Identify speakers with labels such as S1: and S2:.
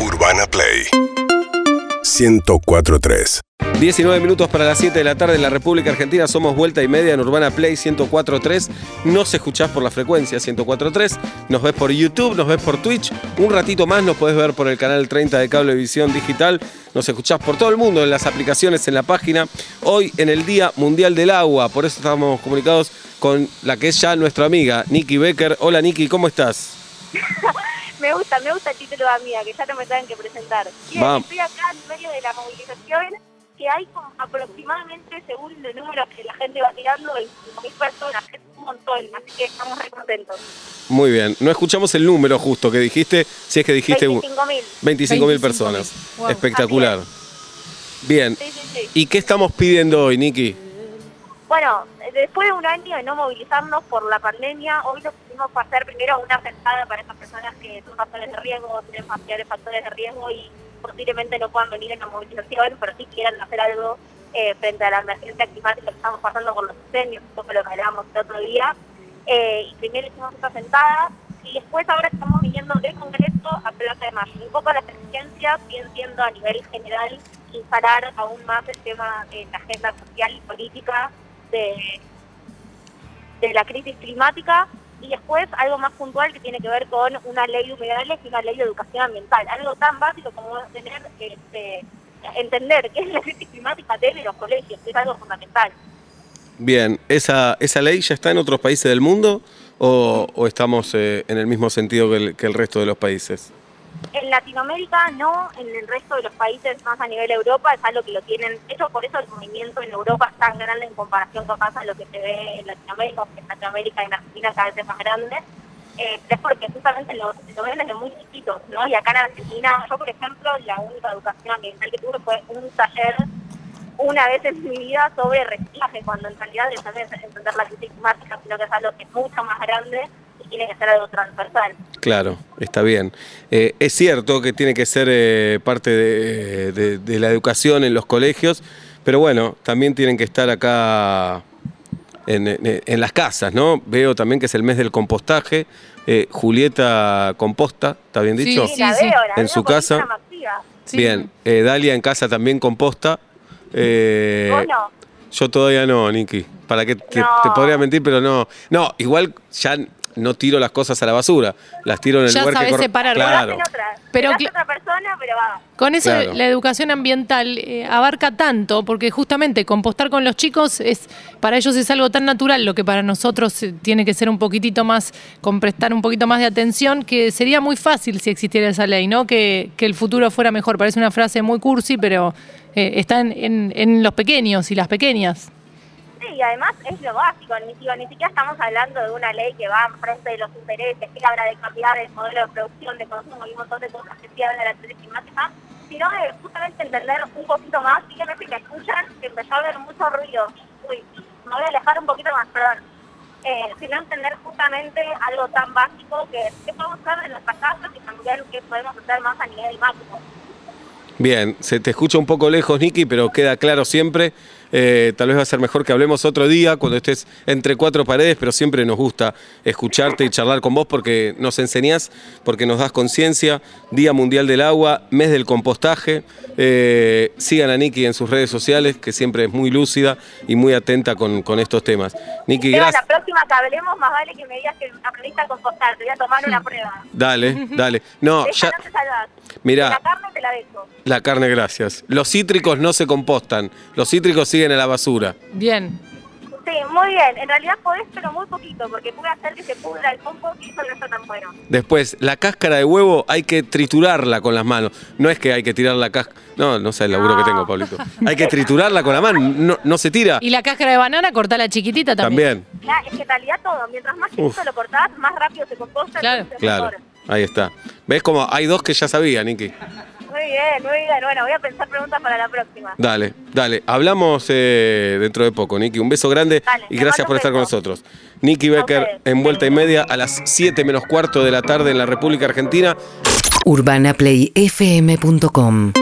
S1: Urbana Play 1043.
S2: 19 minutos para las 7 de la tarde en la República Argentina. Somos vuelta y media en Urbana Play 1043. Nos escuchás por la frecuencia 1043. Nos ves por YouTube, nos ves por Twitch. Un ratito más nos podés ver por el canal 30 de Cablevisión Digital. Nos escuchás por todo el mundo en las aplicaciones, en la página. Hoy en el Día Mundial del Agua. Por eso estamos comunicados con la que es ya nuestra amiga, Nikki Becker. Hola Nikki, ¿cómo estás?
S3: Me gusta, me gusta el título de amiga, que ya no me tengan que presentar. Bien,
S2: Vamos.
S3: estoy acá en medio de la movilización, que hay como aproximadamente, según el número que la gente va tirando, 25.000 personas, es un montón, así que estamos re contentos.
S2: Muy bien. No escuchamos el número justo que dijiste, si es que dijiste
S3: 25.000.
S2: 25 mil
S4: 25.000.
S2: personas.
S4: Wow.
S2: Espectacular. Bien.
S3: Sí, sí, sí.
S2: ¿Y qué estamos pidiendo hoy, Nikki?
S3: Bueno, después de un año de no movilizarnos por la pandemia, hoy lo que fue hacer primero una sentada para esas personas que son factores de riesgo, tienen familiares factores de riesgo y posiblemente no puedan venir en la movilización, pero sí quieran hacer algo eh, frente a la emergencia climática que estamos pasando con los incendios, un poco lo que hablábamos el otro día. Eh, y primero hicimos esta sentada y después ahora estamos viniendo del Congreso a Plaza de Mayo. Un poco las exigencias siguen siendo a nivel general instalar aún más el tema en la agenda social y política de, de la crisis climática y después algo más puntual que tiene que ver con una ley de humedales y una ley de educación ambiental. Algo tan básico como tener este, entender qué es la crisis climática desde los colegios, que es algo fundamental.
S2: Bien, ¿esa, esa ley ya está en otros países del mundo o, o estamos eh, en el mismo sentido que el, que el resto de los países?
S3: En Latinoamérica no, en el resto de los países más a nivel Europa es algo que lo tienen, eso por eso el movimiento en Europa es tan grande en comparación con lo que se ve en Latinoamérica, porque en Latinoamérica y en Argentina cada vez es más grande, eh, es porque justamente lo, lo ven desde muy chiquitos, ¿no? Y acá en Argentina, yo por ejemplo, la única educación ambiental que tuve fue un taller una vez en mi vida sobre reciclaje, cuando en realidad es entender la crisis climática, sino que es algo que es mucho más grande y tiene que ser algo transversal.
S2: Claro, está bien. Eh, es cierto que tiene que ser eh, parte de, de- de la educación en los colegios, pero bueno, también tienen que estar acá en, en- en las casas, ¿no? Veo también que es el mes del compostaje. Eh, Julieta composta, ¿está bien
S4: Sí,
S2: dicho?
S4: sí,
S3: la
S4: sí.
S3: veo, la
S2: En su casa.
S4: Sí.
S2: Bien, eh, Dalia en casa también composta. Eh,
S3: ¿Vos no?
S2: Yo todavía no, Niki. Para que te,
S3: No.
S2: te podría mentir, pero no. No, igual ya no tiro las cosas a la basura. Las tiro en el
S4: Ya
S2: lugar que
S4: sabés
S2: corre-
S4: separar.
S2: Claro.
S3: otra.
S4: Pero
S3: otra persona, pero va.
S4: Con eso
S2: Claro.
S4: la educación ambiental eh, abarca tanto, porque justamente compostar con los chicos es para ellos es algo tan natural, lo que para nosotros eh, tiene que ser un poquitito más, con prestar un poquito más de atención, que sería muy fácil si existiera esa ley, ¿no? Que, que el futuro fuera mejor. Parece una frase muy cursi, pero eh, está en, en- en los pequeños y las pequeñas.
S3: Y además es lo básico, ni, digo, ni siquiera estamos hablando de una ley que va en frente de los intereses, que habla de cambiar el modelo de producción, de consumo y un montón de cosas que sí habla de la climática, sino justamente entender un poquito más, fíjense que escuchan que empezó a haber mucho ruido. Uy, me voy a alejar un poquito más, perdón. Eh, sino entender justamente algo tan básico que, que podemos hacer en nuestras casas y también que podemos hacer más a nivel máximo.
S2: Bien, se te escucha un poco lejos, Niki, pero queda claro siempre. Eh, tal vez va a ser mejor que hablemos otro día cuando estés entre cuatro paredes, pero siempre nos gusta escucharte y charlar con vos porque nos enseñás, porque nos das conciencia. Día Mundial del Agua, mes del compostaje. Eh, sigan a Niki en sus redes sociales, que siempre es muy lúcida y muy atenta con, con estos temas. Niki, gracias.
S3: la próxima que hablemos, más vale que me digas que aprendiste a compostar, te voy a tomar una prueba.
S2: Dale, dale. No, ya, Mirá.
S3: La carne te la dejo.
S2: la carne, gracias. Los cítricos no se compostan, los cítricos siguen a la basura.
S4: Bien.
S3: Sí, muy bien. En realidad podés, pero muy poquito, porque puede hacer que se pudra el compost y eso no está tan bueno.
S2: Después, la cáscara de huevo hay que triturarla con las manos. No es que hay que tirar la cáscara. No, no sé el laburo que tengo, Pablito. Hay que triturarla con la mano. No, no se tira.
S4: Y la cáscara de banana, cortala chiquitita también.
S2: También.
S3: Ya, es que en realidad todo, mientras más chiquito
S2: Uf.
S3: lo cortás, más rápido se composta.
S4: Claro.
S2: Claro.
S3: mejor.
S2: Ahí está. ¿Ves como hay dos que ya sabía, Niki?
S3: Muy bien, muy bien. Bueno, voy a pensar preguntas para la próxima.
S2: Dale, dale. Hablamos eh, dentro de poco, Niki. Un beso grande
S3: Dale,
S2: y gracias por estar con nosotros. Niki Becker en vuelta y media a las 7 menos cuarto de la tarde en la República Argentina.
S5: urbanaplayfm.com